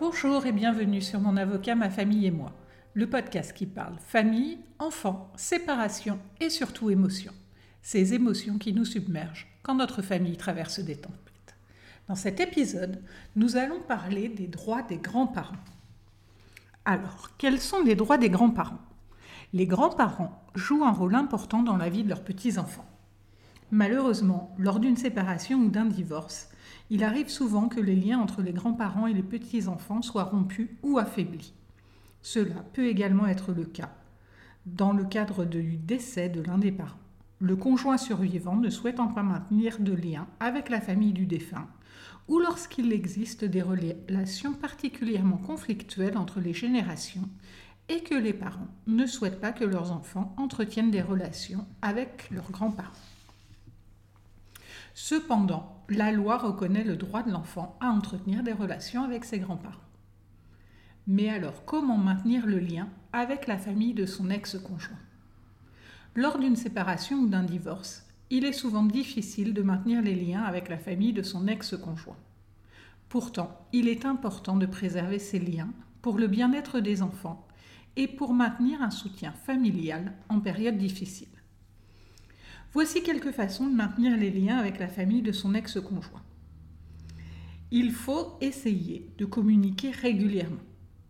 Bonjour et bienvenue sur Mon avocat, ma famille et moi, le podcast qui parle famille, enfants, séparation et surtout émotions. Ces émotions qui nous submergent quand notre famille traverse des tempêtes. Dans cet épisode, nous allons parler des droits des grands-parents. Alors, quels sont les droits des grands-parents? Les grands-parents jouent un rôle important dans la vie de leurs petits-enfants. Malheureusement, lors d'une séparation ou d'un divorce, il arrive souvent que les liens entre les grands-parents et les petits-enfants soient rompus ou affaiblis. Cela peut également être le cas dans le cadre du décès de l'un des parents. Le conjoint survivant ne souhaitant pas maintenir de lien avec la famille du défunt, ou lorsqu'il existe des relations particulièrement conflictuelles entre les générations et que les parents ne souhaitent pas que leurs enfants entretiennent des relations avec leurs grands-parents. Cependant, la loi reconnaît le droit de l'enfant à entretenir des relations avec ses grands-parents. Mais alors, comment maintenir le lien avec la famille de son ex-conjoint? Lors d'une séparation ou d'un divorce, il est souvent difficile de maintenir les liens avec la famille de son ex-conjoint. Pourtant, il est important de préserver ces liens pour le bien-être des enfants et pour maintenir un soutien familial en période difficile. Voici quelques façons de maintenir les liens avec la famille de son ex-conjoint. Il faut essayer de communiquer régulièrement.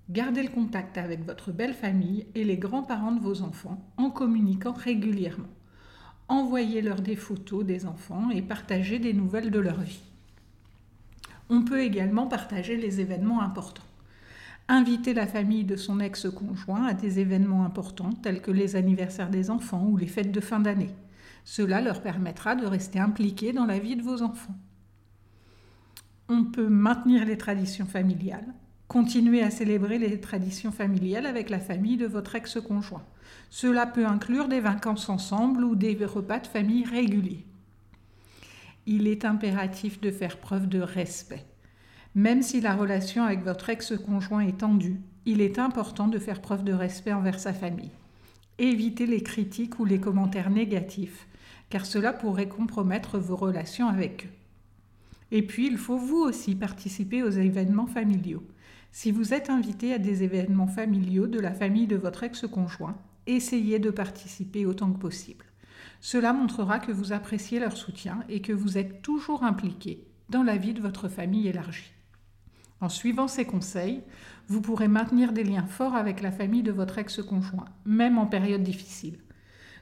Gardez le contact avec votre belle famille et les grands-parents de vos enfants en communiquant régulièrement. Envoyez-leur des photos des enfants et partagez des nouvelles de leur vie. On peut également partager les événements importants. Invitez la famille de son ex-conjoint à des événements importants tels que les anniversaires des enfants ou les fêtes de fin d'année. Cela leur permettra de rester impliqués dans la vie de vos enfants. On peut maintenir les traditions familiales, continuer à célébrer les traditions familiales avec la famille de votre ex-conjoint. Cela peut inclure des vacances ensemble ou des repas de famille réguliers. Il est impératif de faire preuve de respect. Même si la relation avec votre ex-conjoint est tendue, il est important de faire preuve de respect envers sa famille. Évitez les critiques ou les commentaires négatifs car cela pourrait compromettre vos relations avec eux. Et puis, il faut vous aussi participer aux événements familiaux. Si vous êtes invité à des événements familiaux de la famille de votre ex-conjoint, essayez de participer autant que possible. Cela montrera que vous appréciez leur soutien et que vous êtes toujours impliqué dans la vie de votre famille élargie. En suivant ces conseils, vous pourrez maintenir des liens forts avec la famille de votre ex-conjoint, même en période difficile.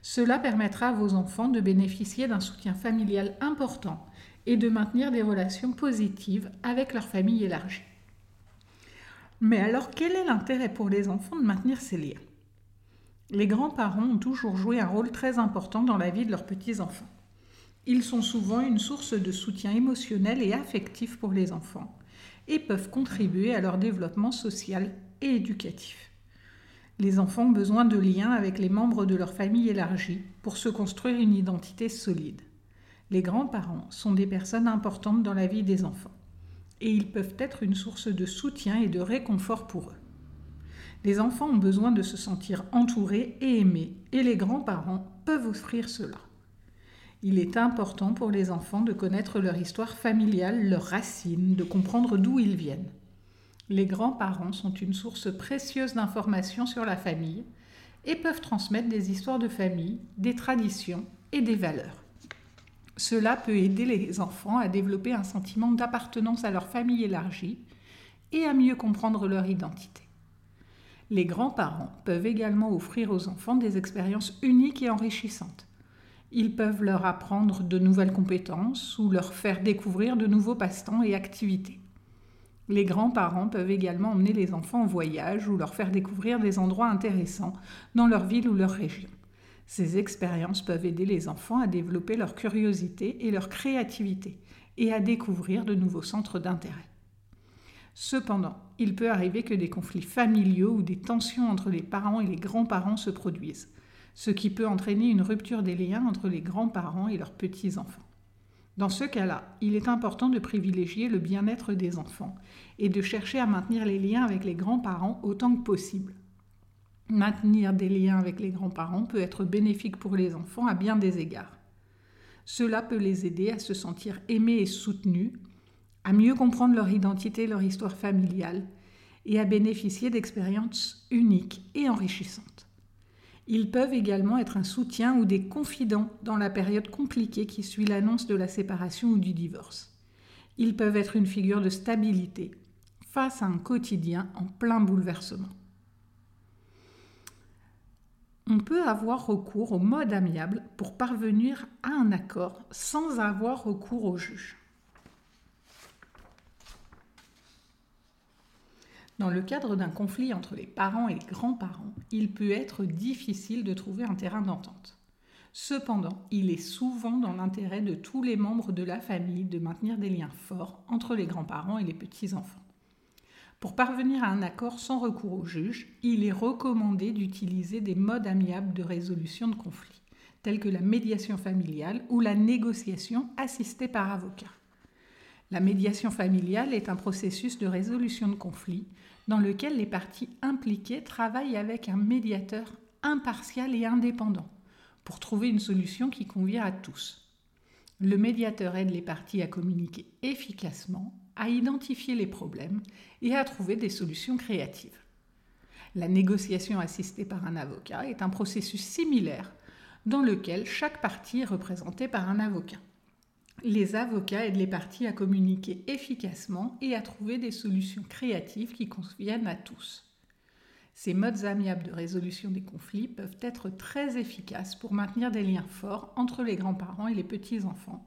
Cela permettra à vos enfants de bénéficier d'un soutien familial important et de maintenir des relations positives avec leur famille élargie. Mais alors quel est l'intérêt pour les enfants de maintenir ces liens? Les grands-parents ont toujours joué un rôle très important dans la vie de leurs petits-enfants. Ils sont souvent une source de soutien émotionnel et affectif pour les enfants et peuvent contribuer à leur développement social et éducatif. Les enfants ont besoin de liens avec les membres de leur famille élargie pour se construire une identité solide. Les grands-parents sont des personnes importantes dans la vie des enfants et ils peuvent être une source de soutien et de réconfort pour eux. Les enfants ont besoin de se sentir entourés et aimés et les grands-parents peuvent offrir cela. Il est important pour les enfants de connaître leur histoire familiale, leurs racines, de comprendre d'où ils viennent. Les grands-parents sont une source précieuse d'informations sur la famille et peuvent transmettre des histoires de famille, des traditions et des valeurs. Cela peut aider les enfants à développer un sentiment d'appartenance à leur famille élargie et à mieux comprendre leur identité. Les grands-parents peuvent également offrir aux enfants des expériences uniques et enrichissantes. Ils peuvent leur apprendre de nouvelles compétences ou leur faire découvrir de nouveaux passe-temps et activités. Les grands-parents peuvent également emmener les enfants en voyage ou leur faire découvrir des endroits intéressants dans leur ville ou leur région. Ces expériences peuvent aider les enfants à développer leur curiosité et leur créativité et à découvrir de nouveaux centres d'intérêt. Cependant, il peut arriver que des conflits familiaux ou des tensions entre les parents et les grands-parents se produisent, ce qui peut entraîner une rupture des liens entre les grands-parents et leurs petits-enfants. Dans ce cas-là, il est important de privilégier le bien-être des enfants et de chercher à maintenir les liens avec les grands-parents autant que possible. Maintenir des liens avec les grands-parents peut être bénéfique pour les enfants à bien des égards. Cela peut les aider à se sentir aimés et soutenus, à mieux comprendre leur identité et leur histoire familiale, et à bénéficier d'expériences uniques et enrichissantes. Ils peuvent également être un soutien ou des confidents dans la période compliquée qui suit l'annonce de la séparation ou du divorce. Ils peuvent être une figure de stabilité face à un quotidien en plein bouleversement. On peut avoir recours au mode amiable pour parvenir à un accord sans avoir recours au juge. Dans le cadre d'un conflit entre les parents et les grands-parents, il peut être difficile de trouver un terrain d'entente. Cependant, il est souvent dans l'intérêt de tous les membres de la famille de maintenir des liens forts entre les grands-parents et les petits-enfants. Pour parvenir à un accord sans recours au juge, il est recommandé d'utiliser des modes amiables de résolution de conflits, tels que la médiation familiale ou la négociation assistée par avocat. La médiation familiale est un processus de résolution de conflits dans lequel les parties impliquées travaillent avec un médiateur impartial et indépendant pour trouver une solution qui convient à tous. Le médiateur aide les parties à communiquer efficacement, à identifier les problèmes et à trouver des solutions créatives. La négociation assistée par un avocat est un processus similaire dans lequel chaque partie est représentée par un avocat. Les avocats aident les parties à communiquer efficacement et à trouver des solutions créatives qui conviennent à tous. Ces modes amiables de résolution des conflits peuvent être très efficaces pour maintenir des liens forts entre les grands-parents et les petits-enfants,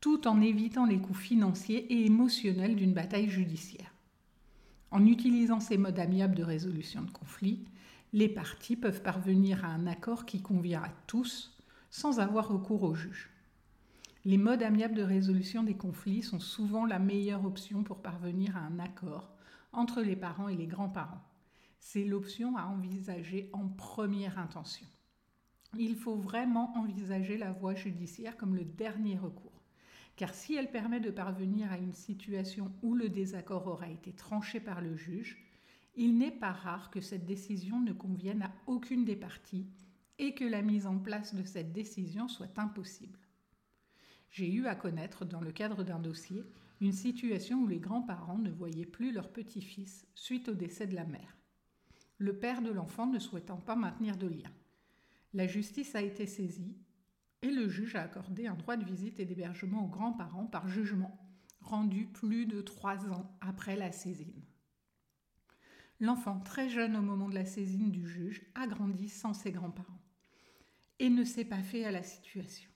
tout en évitant les coûts financiers et émotionnels d'une bataille judiciaire. En utilisant ces modes amiables de résolution de conflits, les parties peuvent parvenir à un accord qui convient à tous sans avoir recours au juge. Les modes amiables de résolution des conflits sont souvent la meilleure option pour parvenir à un accord entre les parents et les grands-parents. C'est l'option à envisager en première intention. Il faut vraiment envisager la voie judiciaire comme le dernier recours, car si elle permet de parvenir à une situation où le désaccord aura été tranché par le juge, il n'est pas rare que cette décision ne convienne à aucune des parties et que la mise en place de cette décision soit impossible j'ai eu à connaître, dans le cadre d'un dossier, une situation où les grands-parents ne voyaient plus leur petit-fils suite au décès de la mère. Le père de l'enfant ne souhaitant pas maintenir de lien. La justice a été saisie et le juge a accordé un droit de visite et d'hébergement aux grands-parents par jugement, rendu plus de trois ans après la saisine. L'enfant, très jeune au moment de la saisine du juge, a grandi sans ses grands-parents et ne s'est pas fait à la situation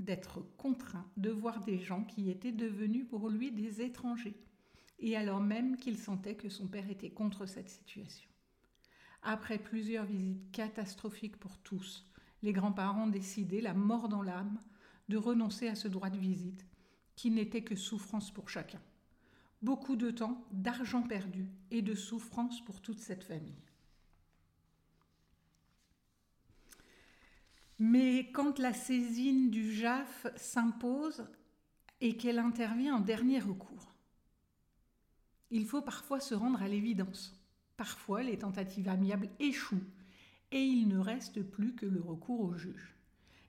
d'être contraint de voir des gens qui étaient devenus pour lui des étrangers, et alors même qu'il sentait que son père était contre cette situation. Après plusieurs visites catastrophiques pour tous, les grands-parents décidaient, la mort dans l'âme, de renoncer à ce droit de visite, qui n'était que souffrance pour chacun. Beaucoup de temps, d'argent perdu et de souffrance pour toute cette famille. Mais quand la saisine du JAF s'impose et qu'elle intervient en dernier recours, il faut parfois se rendre à l'évidence. Parfois, les tentatives amiables échouent et il ne reste plus que le recours au juge.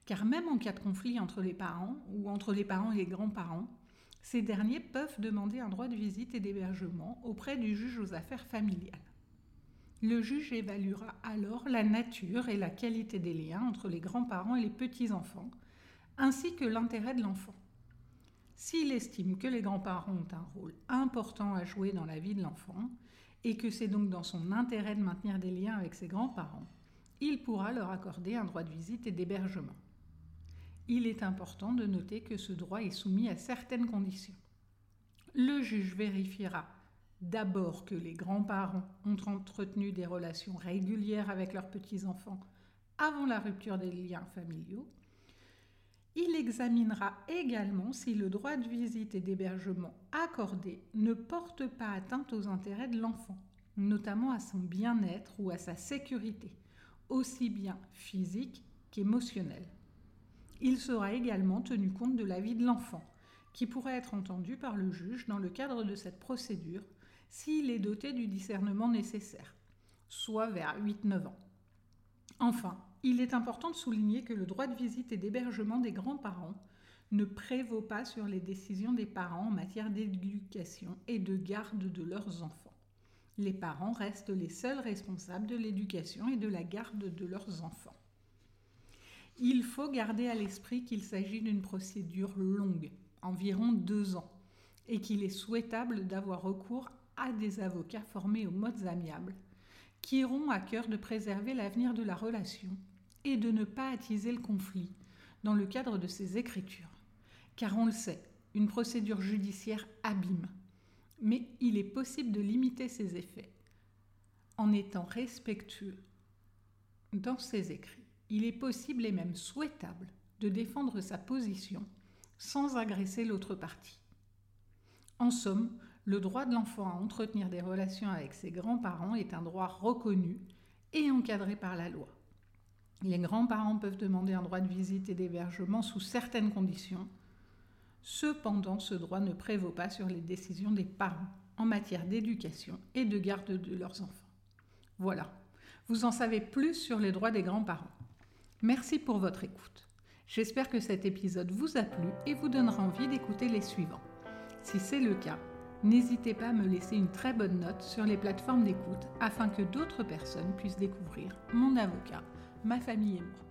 Car même en cas de conflit entre les parents ou entre les parents et les grands-parents, ces derniers peuvent demander un droit de visite et d'hébergement auprès du juge aux affaires familiales. Le juge évaluera alors la nature et la qualité des liens entre les grands-parents et les petits-enfants, ainsi que l'intérêt de l'enfant. S'il estime que les grands-parents ont un rôle important à jouer dans la vie de l'enfant, et que c'est donc dans son intérêt de maintenir des liens avec ses grands-parents, il pourra leur accorder un droit de visite et d'hébergement. Il est important de noter que ce droit est soumis à certaines conditions. Le juge vérifiera D'abord que les grands-parents ont entretenu des relations régulières avec leurs petits-enfants avant la rupture des liens familiaux. Il examinera également si le droit de visite et d'hébergement accordé ne porte pas atteinte aux intérêts de l'enfant, notamment à son bien-être ou à sa sécurité, aussi bien physique qu'émotionnelle. Il sera également tenu compte de l'avis de l'enfant, qui pourrait être entendu par le juge dans le cadre de cette procédure s'il est doté du discernement nécessaire, soit vers 8-9 ans. Enfin, il est important de souligner que le droit de visite et d'hébergement des grands-parents ne prévaut pas sur les décisions des parents en matière d'éducation et de garde de leurs enfants. Les parents restent les seuls responsables de l'éducation et de la garde de leurs enfants. Il faut garder à l'esprit qu'il s'agit d'une procédure longue, environ deux ans, et qu'il est souhaitable d'avoir recours à des avocats formés aux modes amiables, qui auront à cœur de préserver l'avenir de la relation et de ne pas attiser le conflit dans le cadre de ces écritures. Car on le sait, une procédure judiciaire abîme, mais il est possible de limiter ses effets en étant respectueux dans ses écrits. Il est possible et même souhaitable de défendre sa position sans agresser l'autre partie. En somme, le droit de l'enfant à entretenir des relations avec ses grands-parents est un droit reconnu et encadré par la loi. Les grands-parents peuvent demander un droit de visite et d'hébergement sous certaines conditions. Cependant, ce droit ne prévaut pas sur les décisions des parents en matière d'éducation et de garde de leurs enfants. Voilà, vous en savez plus sur les droits des grands-parents. Merci pour votre écoute. J'espère que cet épisode vous a plu et vous donnera envie d'écouter les suivants. Si c'est le cas, n'hésitez pas à me laisser une très bonne note sur les plateformes d'écoute afin que d'autres personnes puissent découvrir mon avocat, ma famille et moi.